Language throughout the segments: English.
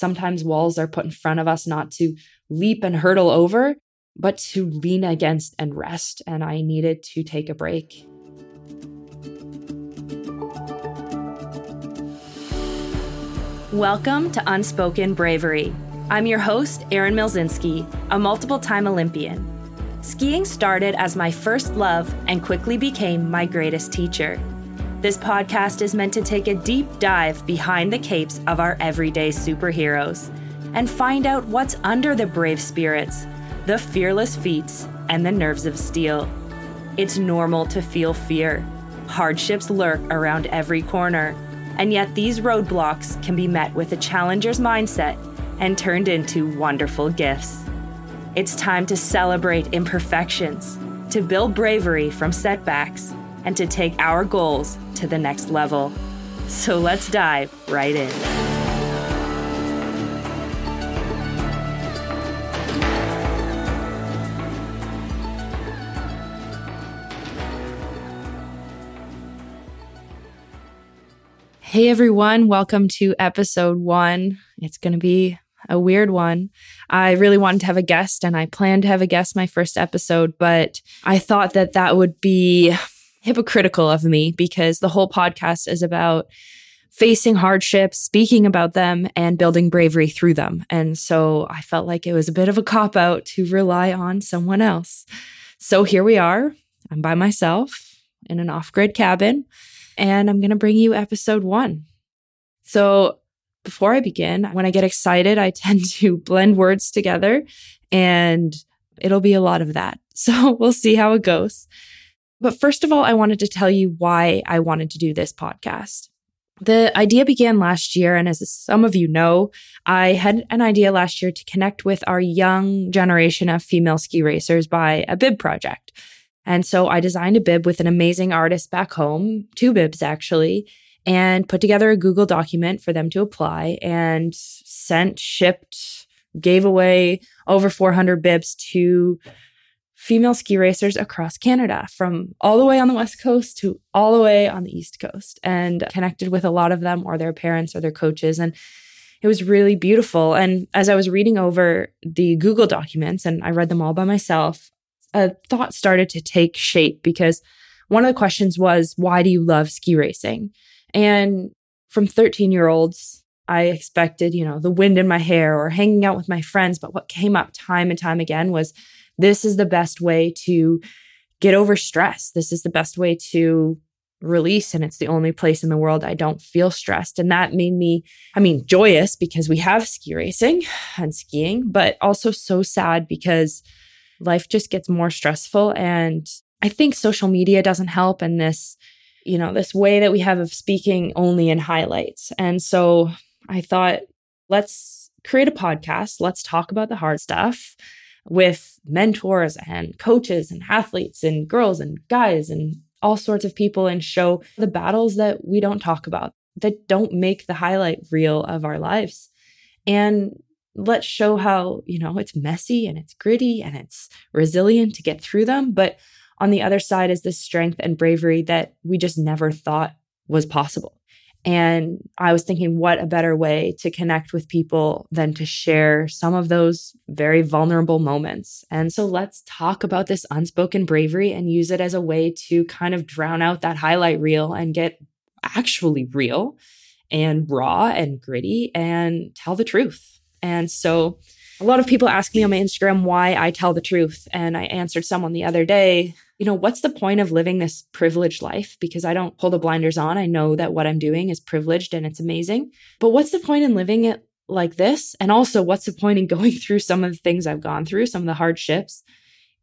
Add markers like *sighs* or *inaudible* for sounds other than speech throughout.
Sometimes walls are put in front of us not to leap and hurdle over, but to lean against and rest. And I needed to take a break. Welcome to Unspoken Bravery. I'm your host, Erin Mielzynski, a multiple time Olympian. Skiing started as my first love and quickly became my greatest teacher. This podcast is meant to take a deep dive behind the capes of our everyday superheroes and find out what's under the brave spirits, the fearless feats, and the nerves of steel. It's normal to feel fear. Hardships lurk around every corner and yet, these roadblocks can be met with a challenger's mindset and turned into wonderful gifts. It's time to celebrate imperfections, to build bravery from setbacks, and to take our goals to the next level. So let's dive right in. Hey everyone, welcome to episode one. It's going to be a weird one. I really wanted to have a guest and I planned to have a guest my first episode, but I thought that that would be hypocritical of me because the whole podcast is about facing hardships, speaking about them, and building bravery through them. And so I felt like it was a bit of a cop out to rely on someone else. So here we are. I'm by myself in an off grid cabin and I'm going to bring you episode one. So, before I begin, when I get excited, I *laughs* tend to blend words together and it'll be a lot of that. *laughs* So, we'll see how it goes. But first of all, I wanted to tell you why I wanted to do this podcast. The idea began last year. And as some of you know, I had an idea last year to connect with our young generation of female ski racers by a bib project. And so I designed a bib with an amazing artist back home, two bibs actually, and put together a Google document for them to apply and sent, shipped, gave away over 400 bibs to female ski racers across Canada from all the way on the West Coast to all the way on the East Coast and connected with a lot of them or their parents or their coaches. And it was really beautiful. And as I was reading over the Google documents and I read them all by myself, a thought started to take shape because one of the questions was, why do you love ski racing? And from 13 year olds, I expected, you know, the wind in my hair or hanging out with my friends. But what came up time and time again was this is the best way to get over stress. This is the best way to release. And it's the only place in the world I don't feel stressed. And that made me, I mean, joyous because we have ski racing and skiing, but also so sad because life just gets more stressful. And I think social media doesn't help in this, you know, this way that we have of speaking only in highlights. And so I thought, let's create a podcast. Let's talk about the hard stuff with mentors and coaches and athletes and girls and guys and all sorts of people and show the battles that we don't talk about that don't make the highlight reel of our lives. And let's show how, you know, it's messy and it's gritty and it's resilient to get through them. But on the other side is this strength and bravery that we just never thought was possible. And I was thinking, what a better way to connect with people than to share some of those very vulnerable moments. And so let's talk about this unspoken bravery and use it as a way to kind of drown out that highlight reel and get actually real and raw and gritty and tell the truth. And so a lot of people ask me on my Instagram why I tell the truth. And I answered someone the other day, you know, what's the point of living this privileged life? Because I don't pull the blinders on. I know that what I'm doing is privileged and it's amazing. But what's the point in living it like this? And also, what's the point in *laughs* going through some of the things I've gone through, some of the hardships,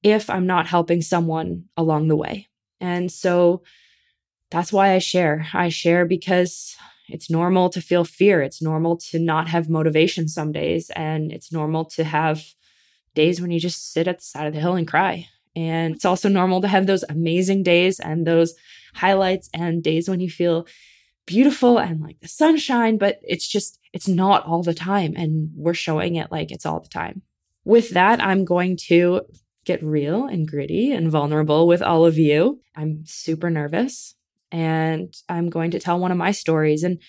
if I'm not helping someone along the way? And so that's why I share. I share because it's normal to feel fear. It's normal to not have motivation some days. And it's normal to have days when you just sit at the side of the hill and cry. And it's also normal to have those amazing days and those highlights and days when you feel beautiful and like the sunshine, but it's just, it's not all the time. And we're showing it like it's all the time. With that, I'm going to get real and gritty and vulnerable with all of you. I'm super nervous and I'm going to tell one of my stories. And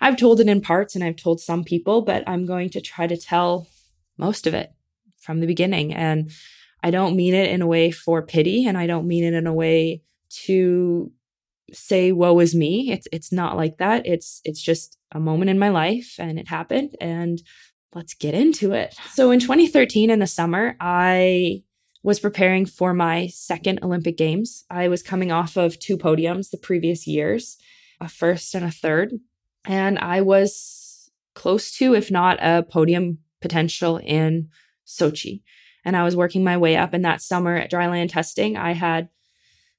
I've told it in parts and I've told some people, but I'm going to try to tell most of it from the beginning. And I don't mean it in a way for pity and I don't mean it in a way to say woe is me. It's it's not like that. It's it's just a moment in my life and it happened and let's get into it. So in 2013 in the summer, I was preparing for my second Olympic Games. I was coming off of two podiums the previous years, a first and a third, and I was close to if not a podium potential in Sochi. And I was working my way up in that summer at dryland testing. I had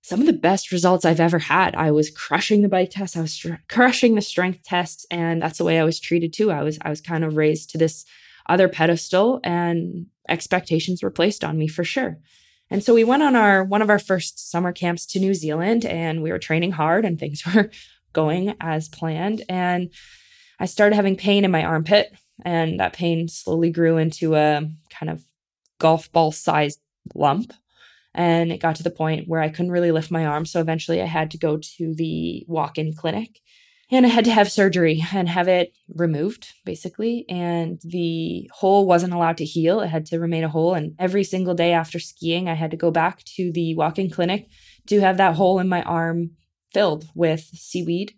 some of the best results I've ever had. I was crushing the bike test, I was str- crushing the strength tests, and that's the way I was treated too. I was I was kind of raised to this other pedestal, and expectations were placed on me for sure. And so we went on our one of our first summer camps to New Zealand, and we were training hard, and things *laughs* were going as planned. And I started having pain in my armpit, and that pain slowly grew into a kind of golf ball sized lump and it got to the point where I couldn't really lift my arm. So eventually I had to go to the walk in clinic and I had to have surgery and have it removed, basically. And the hole wasn't allowed to heal, it had to remain a hole. And every single day after skiing, I had to go back to the walk in clinic to have that hole in my arm filled with seaweed,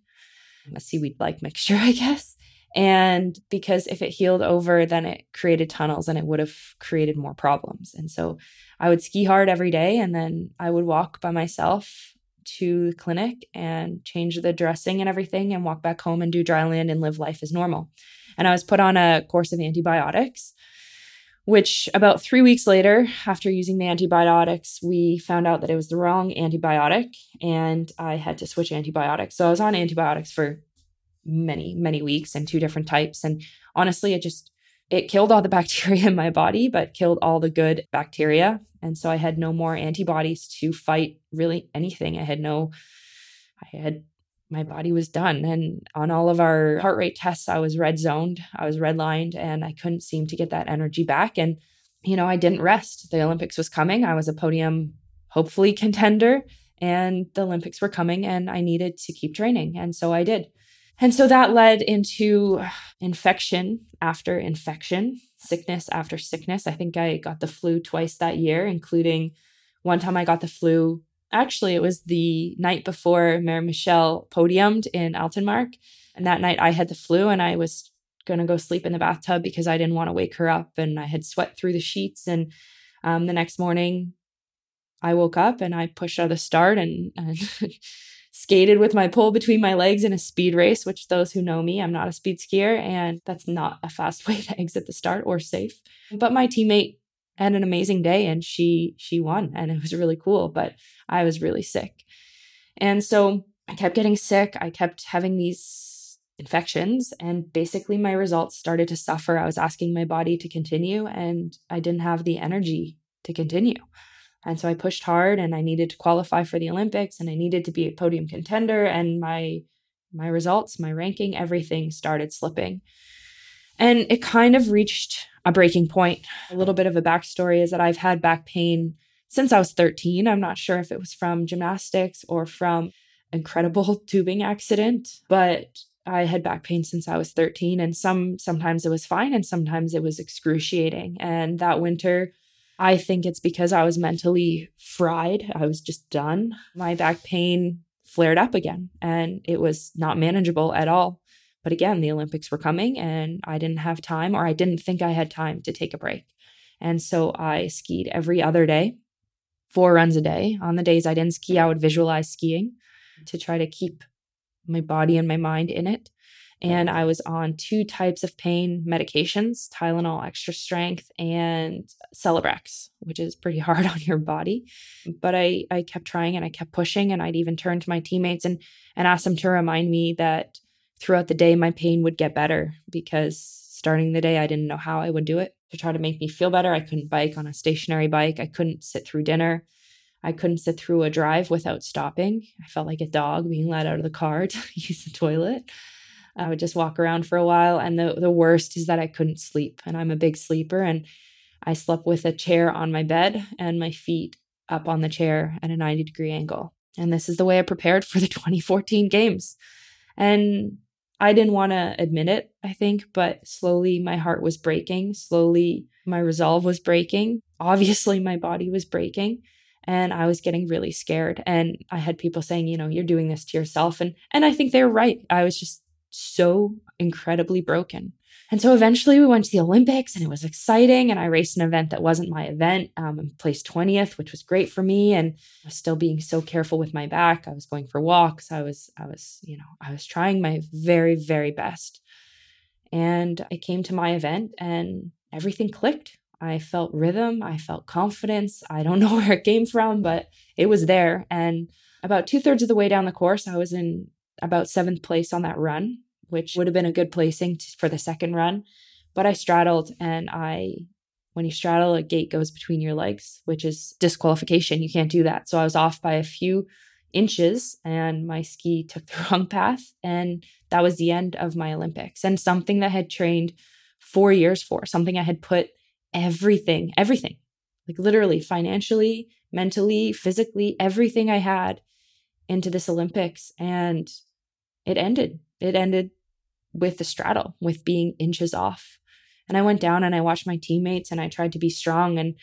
a seaweed like mixture, *laughs* I guess. And because if it healed over, then it created tunnels and it would have created more problems. And so I would ski hard every day and then I would walk by myself to the clinic and change the dressing and everything and walk back home and do dry land and live life as normal. And I was put on a course of antibiotics, which about three weeks later, after using the antibiotics, we found out that it was the wrong antibiotic and I had to switch antibiotics. So I was on antibiotics for many, many weeks and two different types. And honestly, it just, it killed all the *laughs* bacteria in my body, but killed all the good bacteria. And so I had no more antibodies to fight really anything. I had no, I had, my body was done. And on all of our heart rate tests, I was red zoned, I was red lined, and I couldn't seem to get that energy back. And, you know, I didn't rest. The Olympics was coming. I was a podium, hopefully, contender, and the Olympics were coming, and I needed to keep training. And so I did. And so that led into infection after infection, sickness after sickness. I think I got the flu twice that year, including one time I got the flu. Actually, it was the night before Marie-Michèle podiumed in Altenmarkt. And that night I had the flu and I was going to go sleep in the bathtub because I didn't want to wake her up. And I had sweat through the sheets. And um, the next morning I woke up and I pushed out a start and, and *laughs* skated with my pole between my legs in a speed race, which those who know me, I'm not a speed skier, and that's not a fast *laughs* way to exit the start or safe. But my teammate had an amazing day and she she won and it was really cool, but I was really sick. And so I kept getting sick. I kept having these infections and basically my results started to suffer. I was asking my body to continue and I didn't have the energy to continue. And so I pushed hard and I needed to qualify for the Olympics and I needed to be a podium contender and my my results, my ranking, everything started slipping. And it kind of reached a breaking point. A little bit of a backstory is that I've had back pain since I was 13. I'm not sure if it was from gymnastics or from incredible *laughs* tubing accident, but I had back pain since I was 13 and some sometimes it was fine and sometimes it was excruciating. And that winter I think it's because I was mentally fried. I was just done. My back pain flared up again and it was not manageable at all. But again, the Olympics were coming and I didn't have time or I didn't think I had time to take a break. And so I skied every other day, four runs a day. On the days I didn't ski, I would visualize skiing to try to keep my body and my mind in it and I was on two types of pain medications Tylenol extra strength and Celebrex, which is pretty *laughs* hard on your body. But I, I kept trying and I kept pushing, and I'd even turn to my teammates and, and ask them to remind me that throughout the day, my pain would get better because starting the day, I didn't know how I would do it to try to make me feel better. I couldn't bike on a stationary bike, I couldn't sit through dinner. I couldn't sit through a drive without stopping. I felt like a dog being let out of the car *laughs* to use the toilet. I would just walk around for a while. And the, the worst is that I couldn't sleep. And I'm a big sleeper. And I slept with a chair on my bed and my feet up on the chair at a 90 degree angle. And this is the way I prepared for the *laughs* 2014 games. And I didn't want to admit it, I think, but slowly my heart was breaking. Slowly my resolve was breaking. Obviously, my body was breaking and I was getting really scared. And I had people saying, you know, you're doing this to yourself. And and I think they were right. I was just so incredibly broken. And so eventually we went to the Olympics and it was exciting. And I raced an event that wasn't my event um, and placed 20th, which was great for me. And I was still being so careful with my back. I was going for walks. I was, I was, you know, I was trying my very, very best. And I came to my event and everything clicked. I felt rhythm. I felt confidence. I don't *laughs* know where it came from, but it was there. And about two thirds of the way down the course, I was in about seventh place on that run which would have been a good placing t- for the second run. But I straddled and I, when you straddle, a gate goes between your legs, which is disqualification. You can't do that. So I was off by a few inches and my ski took the *laughs* wrong path. And that was the end of my Olympics and something that I had trained four years for, something I had put everything, everything, like literally financially, mentally, physically, everything I had into this Olympics. And it ended. It ended with the straddle, with being inches off. And I went down and I watched my teammates and I tried to be strong and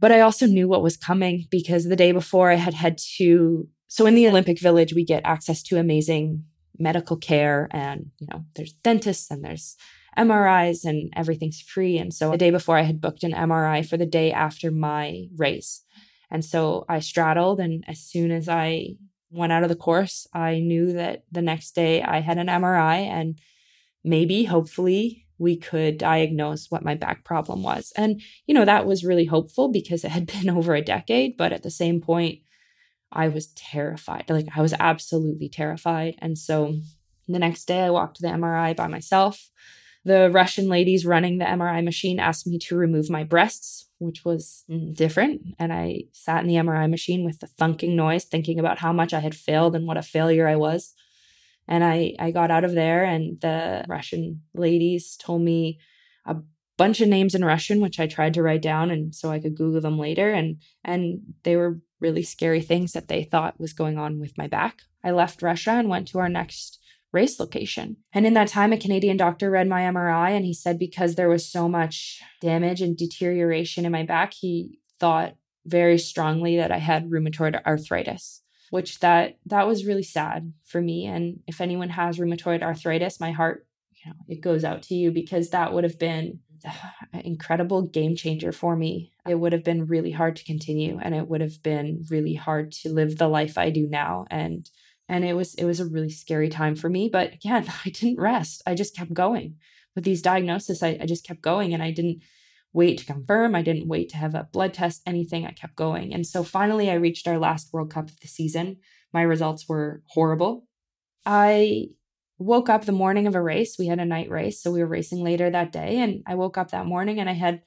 but I also knew what was coming because the day before I had had to so in the Olympic Village we get access to amazing medical care and you know there's dentists and there's MRIs and everything's free and so the day before I had booked an MRI for the day after my race. And so I straddled and as soon as I went out of the course, I knew that the next day I had an MRI and maybe, hopefully, we could diagnose what my back problem was. And, you know, that was really hopeful because it had *laughs* been over a decade. But at the same point, I was terrified. Like, I was absolutely terrified. And so the next day, I walked to the MRI by myself. The Russian ladies running the MRI machine asked me to remove my breasts, which was different. And I sat in the MRI machine with the thunking noise, thinking about how much I had failed and what a failure I was. And I, I got out of there, and the Russian ladies told me a bunch of names in Russian, which I tried to write down, and so I could Google them later. And and they were really scary things that they thought was going on with my back. I left Russia and went to our next race location. And in that time, a Canadian doctor read my MRI and he said because there was so much damage and deterioration in my back, he thought very strongly that I had rheumatoid arthritis which that that was really sad for me. And if anyone has rheumatoid arthritis my heart you know it goes out to you because that would have been an *sighs* incredible game changer for me. It would have been really hard to continue and it would have been really hard to live the life i do now. And and it was it was a really scary time for me but again *laughs* i didn't rest i just kept going with these diagnoses I, I just kept going and i didn't wait to confirm. I didn't wait to have a blood test, anything. I kept going. And so finally, I reached our last World Cup of the season. My results were horrible. I woke up the morning of a race. We had a night race. So we were racing later that day. And I woke up that morning and I had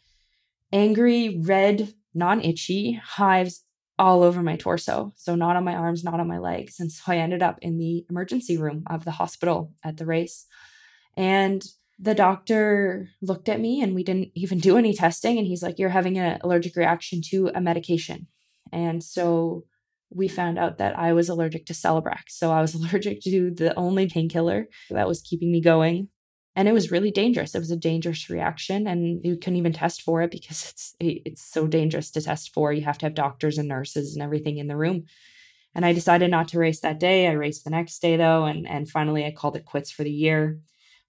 angry, red, non itchy hives all over my torso. So not on my arms, not on my legs. And so I ended up in the emergency room of the hospital at the race. And the doctor looked at me and we didn't even do any testing. And he's like, You're having an allergic reaction to a medication. And so we found out that I was allergic to Celebrex. So I was *laughs* allergic to the only painkiller that was keeping me going. And it was really dangerous. It was a dangerous reaction, and you couldn't even test for it because *laughs* it's it's so dangerous to test for. You have to have doctors and nurses and everything in the room. And I decided not to race that day. I raced the next day though, and and finally I called it quits for the year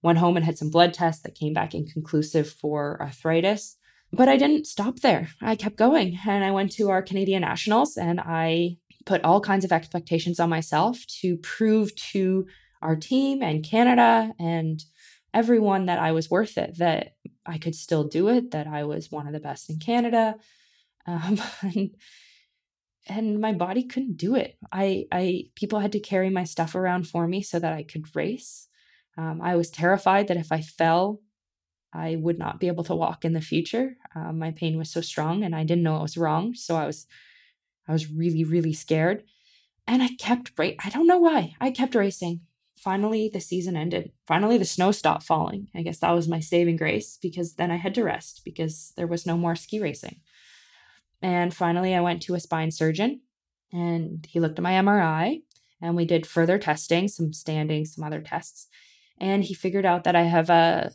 went home and had some blood tests that came back inconclusive for arthritis. But I didn't stop there. I kept going and I went to our Canadian Nationals and I put all kinds of expectations on myself to prove to our team and Canada and everyone that I was worth it, that I could still do it, that I was one of the best in Canada. *laughs* Um, and, and my body couldn't do it. I, I, people had to carry my stuff around for me so that I could race. Um, I was terrified that if I fell, I would not be able to walk in the future. Um, my pain was so strong, and I didn't know it was wrong. So I was, I was really, really scared, and I kept right. I don't know why. I kept racing. Finally, the season ended. Finally, the snow stopped falling. I guess that was my saving grace because then I had to rest because there was no more ski racing. And finally, I went to a spine surgeon, and he looked at my MRI, and we did further testing, some standing, some other tests And he figured out that I have a,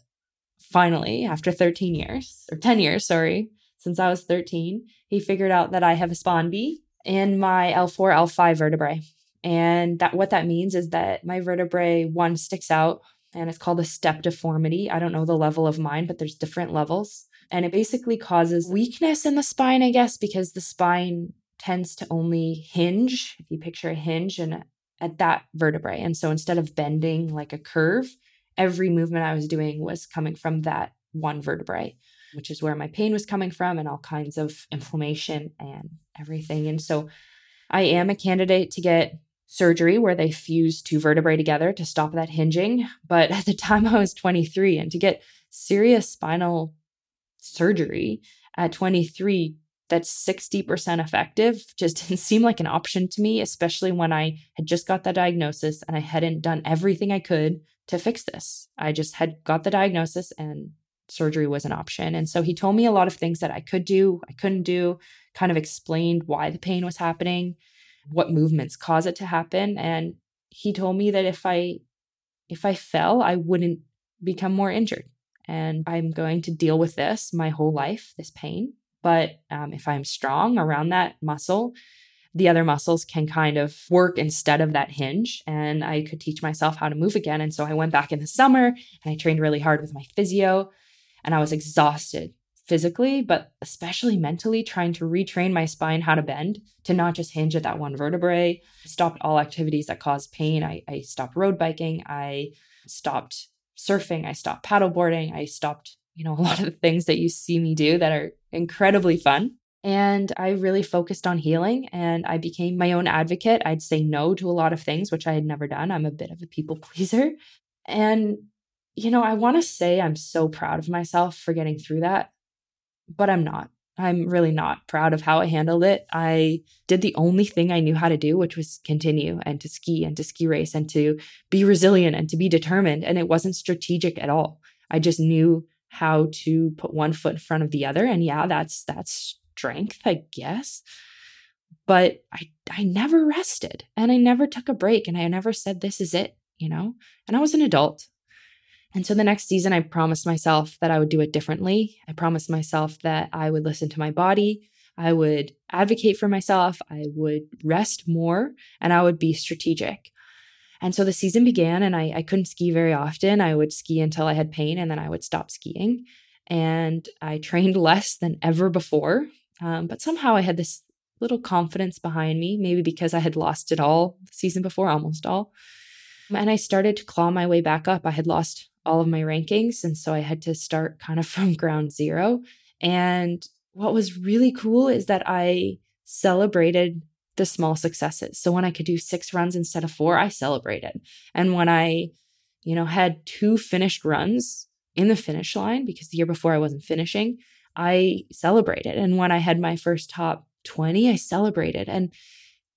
finally, after 13 years, or 10 years, sorry, since I was 13, he figured out that I have a spondy in my L4, L5 vertebrae. And that what that means is that my vertebrae one sticks out and it's called a step deformity. I don't know the level of mine, but there's different levels. And it basically causes weakness in the spine, I guess, because the spine tends to only hinge. If you picture a hinge and at that vertebrae. And so instead of bending like a curve, every movement I was doing was coming from that one vertebrae, which is where my pain was coming from and all kinds of inflammation and everything. And so I am a candidate to get surgery where they fuse two vertebrae together to stop that hinging. But *laughs* at the time I was 23, and to get serious spinal surgery at 23 that's 60% effective just *laughs* didn't seem like an option to me, especially when I had just got the diagnosis and I hadn't done everything I could to fix this. I just had got the diagnosis and surgery was an option. And so he told me a lot of things that I could do, I couldn't do, kind of explained why the pain was happening what movements cause it to happen and he told me that if i if i fell i wouldn't become more injured and i'm going to deal with this my whole life this pain. But um, if i'm strong around that muscle the other muscles can kind of work instead of that hinge and i could teach myself how to move again. And so i went back in the summer and i trained really hard with my physio and i was exhausted physically, but especially mentally, trying to retrain my spine how to bend, to not just hinge at that one vertebrae. Stopped all activities that caused pain. I, I stopped road biking. I stopped surfing. I stopped paddleboarding. I stopped, you know, *laughs* a lot of the things that you see me do that are incredibly fun. And I really focused on healing and I became my own advocate. I'd say no to a lot of things, which I had never done. I'm a bit of a people *laughs* pleaser. And, you know, I want to say I'm so proud of myself for getting through that but I'm not. I'm really not proud of how I handled it. I did the only thing I knew how to do, which was continue and to ski and to ski race and to be resilient and to be determined. And it wasn't strategic at all. I just knew how to put one foot in front of the other. And yeah, that's that's strength, I guess. But I I never rested and I never took a break and I never said this is it, you know? And I was an adult. And so the next season, I promised myself that I would do it differently. I promised myself that I would listen to my body. I would advocate for myself. I would rest more and I would be strategic. And so the season began and I, I couldn't ski very often. I would ski until I had pain and then I would stop skiing. And I trained *laughs* less than ever before. Um, but somehow I had this little confidence behind me, maybe because I had lost it all the season before, almost all. And I started to claw my way back up. I had lost all of my rankings. And so I had to start *laughs* kind of from ground zero. And what was really cool is that I celebrated the small successes. So when I could do six runs instead of four, I celebrated. And when I, you know, had two finished runs in the finish line, because the year before I wasn't finishing, I celebrated. And when I had my first top 20, I celebrated. And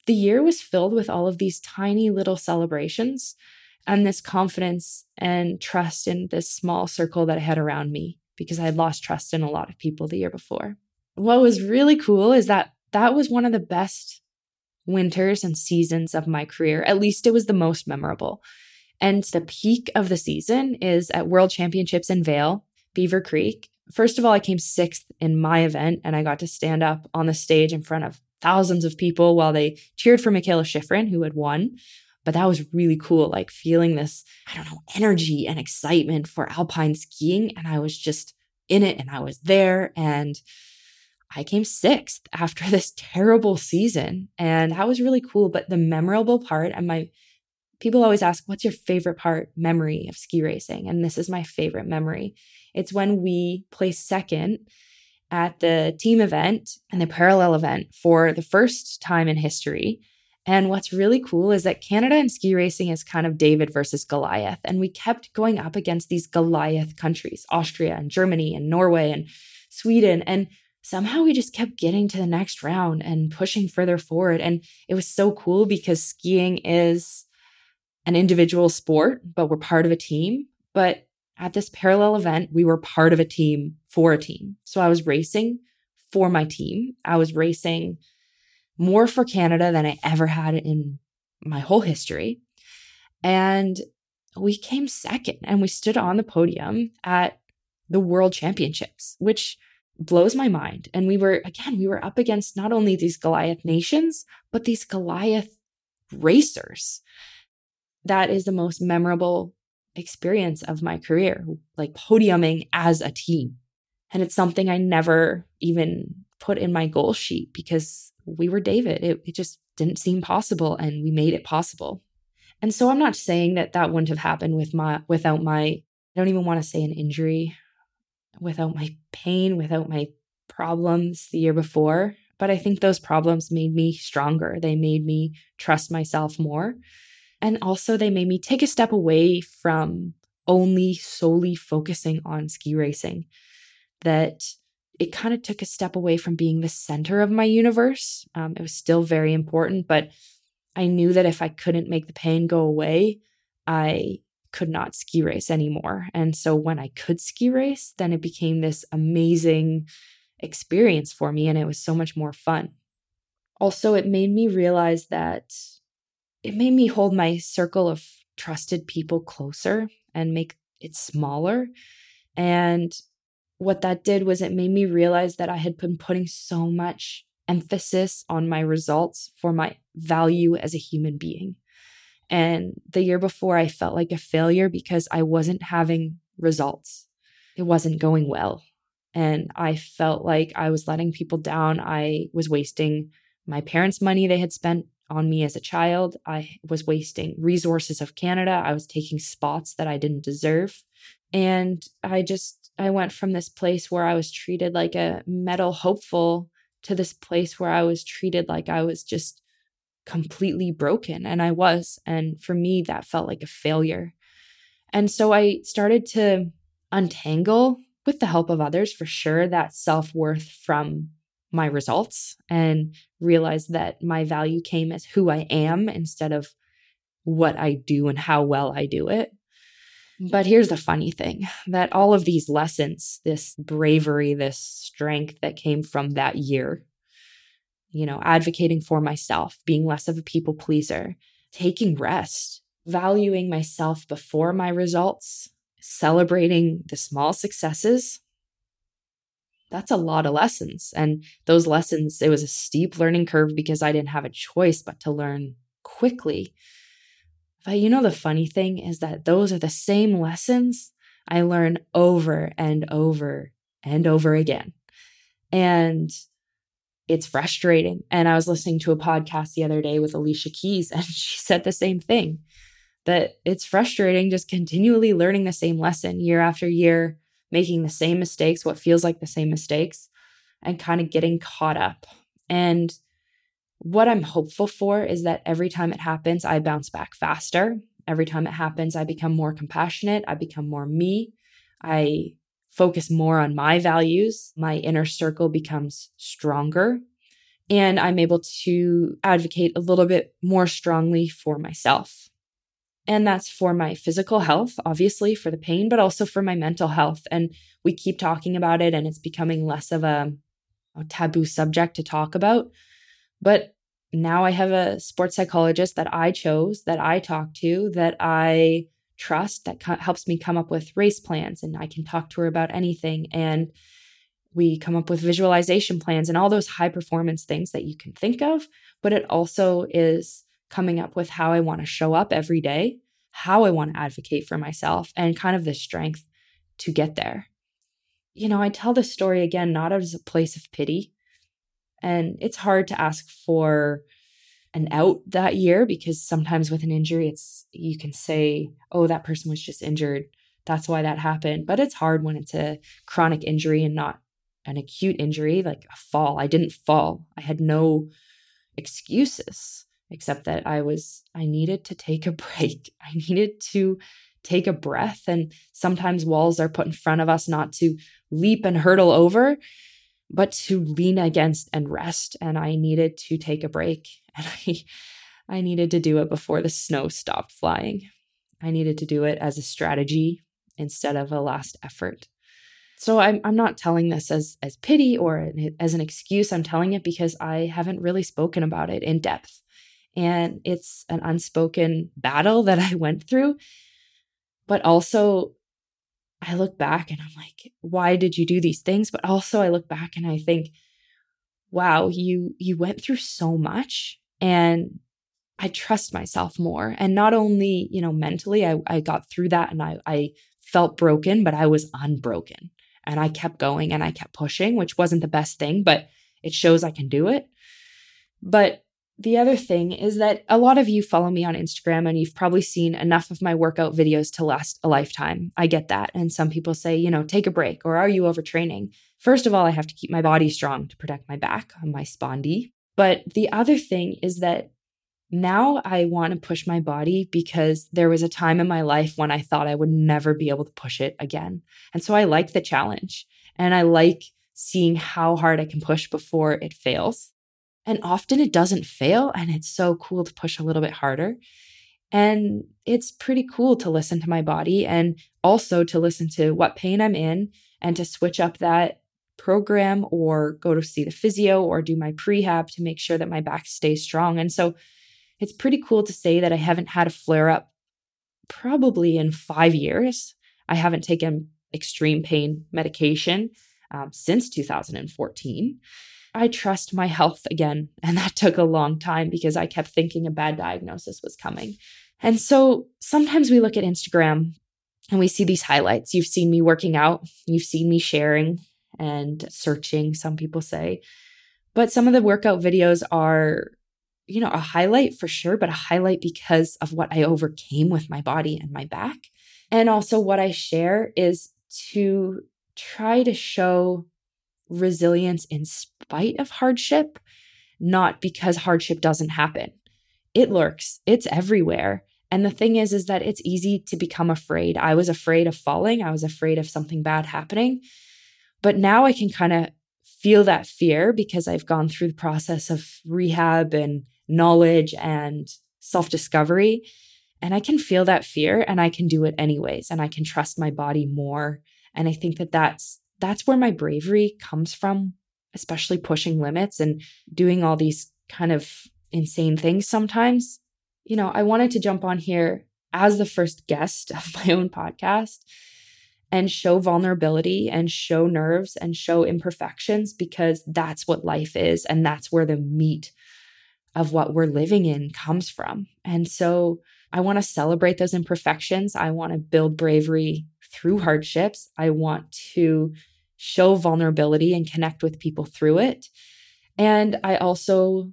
the year was filled with all of these tiny little celebrations and this confidence and trust in this small circle that I had around me because I had lost trust in a lot of people the year before. What was really cool is that that was one of the best winters and seasons of my career. At least it was the most memorable. And the peak of the season is at World Championships in Vail, Beaver Creek. First of all, I came sixth in my event and I got to stand up on the stage in front of thousands of people while they cheered for Mikaela Shiffrin, who had won. But that was really cool, like feeling this, I don't know, energy and excitement for alpine skiing. And I was just in it and I was there. And I came sixth *laughs* after this terrible season. And that was really cool. But the memorable part, and my people always ask, what's your favorite part memory of ski racing? And this is my favorite memory. It's when we placed second at the team event and the parallel event for the first time in history. And what's really cool is that Canada and ski racing is kind of David versus Goliath. And we kept going up against these Goliath countries, Austria and Germany and Norway and Sweden. And somehow we just kept getting to the next round and pushing further forward. And it was so cool because skiing is an individual sport, but we're part of a team. But at this parallel event, we were part of a team for a team. So I was racing for my team. I was racing more for Canada than I ever had in my whole history. And we came second and we stood on the podium at the world championships, which blows my mind. And we were, again, we were up against not only these Goliath nations, but these Goliath racers. That is the most memorable experience of my career, like podiuming as a team. And it's something I never even put in my goal sheet because we were David. It, it just didn't seem possible and we made it possible. And so I'm not saying that that wouldn't have happened with my without my I don't even want to say an injury, without my pain, without my problems the year before, but I think those problems made me stronger. They made me trust myself more. And also they made me take a step away from only solely focusing on ski racing. That it kind of took a step away from being the center of my universe. Um, it was still very important, but I knew that if I couldn't make the pain go away, I could not ski race anymore. And so when I could ski race, then it became this amazing experience for me and it was so much more fun. Also, it made me realize that it made me hold my circle of trusted people closer and make it smaller. And what that did was it made me realize that I had been putting so much emphasis on my results for my value as a human being. And the year before, I felt like a failure because I wasn't having results. It wasn't going well. And I felt like I was letting people down. I was wasting my parents' money they had spent on me as a child. I was wasting resources of Canada. I was taking spots that I didn't deserve. And I just, I went from this place where I was treated like a medal hopeful to this place where I was treated like I was just completely broken. And I was. And for me, that felt like a failure. And so I started to untangle, with the help of others for sure, that self worth from my results and realize that my value came as who I am instead of what I do and how well I do it. But here's the funny thing that all of these lessons, this bravery, this strength that came from that year, you know, advocating for myself, being less of a people pleaser, taking rest, valuing myself before my results, celebrating the small successes. That's a lot of lessons. And those lessons, it was a steep learning curve because I didn't have a choice but to learn quickly. But you know, the funny thing is that those are the same lessons I learn over and over and over again. And it's frustrating. And I was listening to a podcast the other day with Alicia Keys, and *laughs* she said the same thing that it's frustrating just continually learning the same lesson year after year, making the same mistakes, what feels like the same mistakes, and kind of getting caught up. And what I'm hopeful for is that every time it happens, I bounce back faster. Every time it happens, I become more compassionate. I become more me. I focus more on my values. My inner circle becomes stronger. And I'm able to advocate a little bit more strongly for myself. And that's for my physical health, obviously, for the pain, but also for my mental health. And we keep talking about it, and it's becoming less of a, a taboo subject to talk about. But now I have a sports psychologist that I chose, that I talk to, that I trust, that co- helps me come up with race plans. And I can talk to her about anything. And we come up with visualization plans and all those high performance things that you can think of. But it also is coming up with how I want to show up every day, how I want to advocate for myself, and kind of the strength to get there. You know, I tell this story again, not as a place of pity, and it's hard to ask for an out that year because sometimes with an injury, it's you can say, oh, that person was just injured. That's why that happened. But it's hard when it's a chronic injury and not an acute injury, like a fall. I didn't fall, I had no excuses except that I was, I needed to take a *laughs* break. I needed to take a breath. And sometimes walls are put in front of us not to leap and hurdle over, but to lean against and rest. And I needed to take a break. *laughs* And I, I needed to do it before the snow stopped flying. I needed to do it as a strategy instead of a last effort. So I'm, I'm not telling this as, as pity or as an excuse. I'm telling it because I haven't really spoken about it in depth. And it's an unspoken battle that I went through. But also, I look back and I'm like, why did you do these things? But also, I look back and I think, wow, you you went through so much and I trust myself more. And not only, you know, mentally, I, I got through that and I, I felt broken, but I was unbroken. And I kept going and I kept pushing, which wasn't the best thing, but it shows I can do it. But the other thing is that a lot of you follow me on Instagram and you've probably seen enough of my workout videos to last a lifetime. I get that. And some people say, you know, take a break or are you overtraining? First of all, I have to keep my body strong to protect my back on my spondy. But the other thing is that now I want to push my body because there was a time in my life when I thought I would never be able to push it again. And so I like the challenge and I like seeing how hard I can push before it fails. And often it doesn't fail. And it's so cool to push a little bit harder. And it's pretty cool to listen to my body and also to listen to what pain I'm in and to switch up that program or go to see the physio or do my prehab to make sure that my back stays strong. And so it's pretty cool to say that I haven't had a flare up probably in five years. I haven't taken extreme pain medication um, since 2014. I trust my health again. And that took a long time because I kept thinking a bad diagnosis was coming. And so sometimes we look at Instagram and we see these highlights. You've seen me working out, you've seen me sharing and searching, some people say. But some of the workout videos are you know, a highlight for sure, but a highlight because of what I overcame with my body and my back. And also, what I share is to try to show resilience in spite of hardship, not because hardship doesn't happen. It lurks, it's everywhere. And the thing is, is that it's easy to become afraid. I was afraid of falling, I was afraid of something bad happening. But now I can kind of feel that fear because I've gone through the process of rehab and knowledge and self discovery. And I can feel that fear and I can do it anyways. And I can trust my body more. And I think that that's, that's where my bravery comes from, especially pushing limits and doing all these kind of insane things sometimes. You know, I wanted to jump on here as the first guest of *laughs* my own podcast and show vulnerability and show nerves and show imperfections because that's what life is. And that's where the meat of what we're living in comes from. And so I want to celebrate those imperfections. I want to build bravery through hardships. I want to show vulnerability and connect with people through it. And I also,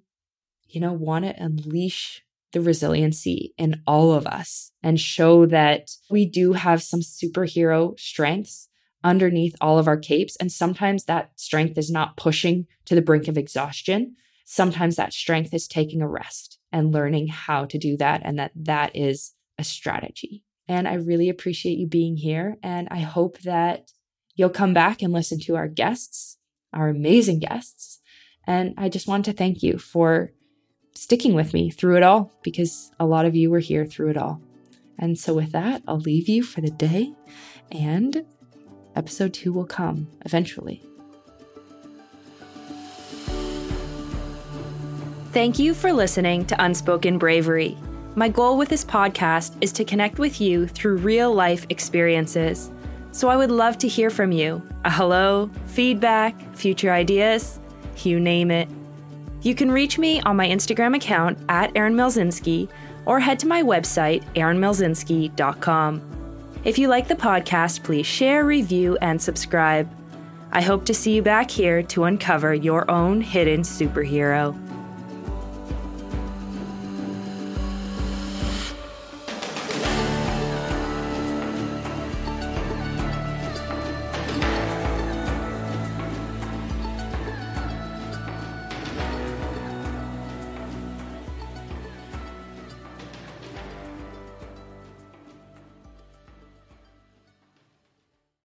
you know, want to unleash the resiliency in all of us and show that we do have some superhero strengths underneath all of our capes. And sometimes that strength is not pushing to the brink of exhaustion. Sometimes that strength is taking a rest and learning how to do that, and that that is a strategy. And I really appreciate you being here. And I hope that you'll come back and listen to our guests, our amazing guests. And I just want to thank you for sticking with me through it all because a lot of you were here through it all. And so, with that, I'll leave you for the day, and episode two will come eventually. Thank you for listening to Unspoken Bravery. My goal with this podcast is to connect with you through real life experiences. So I would love to hear from you a hello, feedback, future ideas, you name it. You can reach me on my Instagram account at Erin Mielzynski or head to my website, erinmielzynski.com. If you like the podcast, please share, review, and subscribe. I hope to see you back here to uncover your own hidden superhero.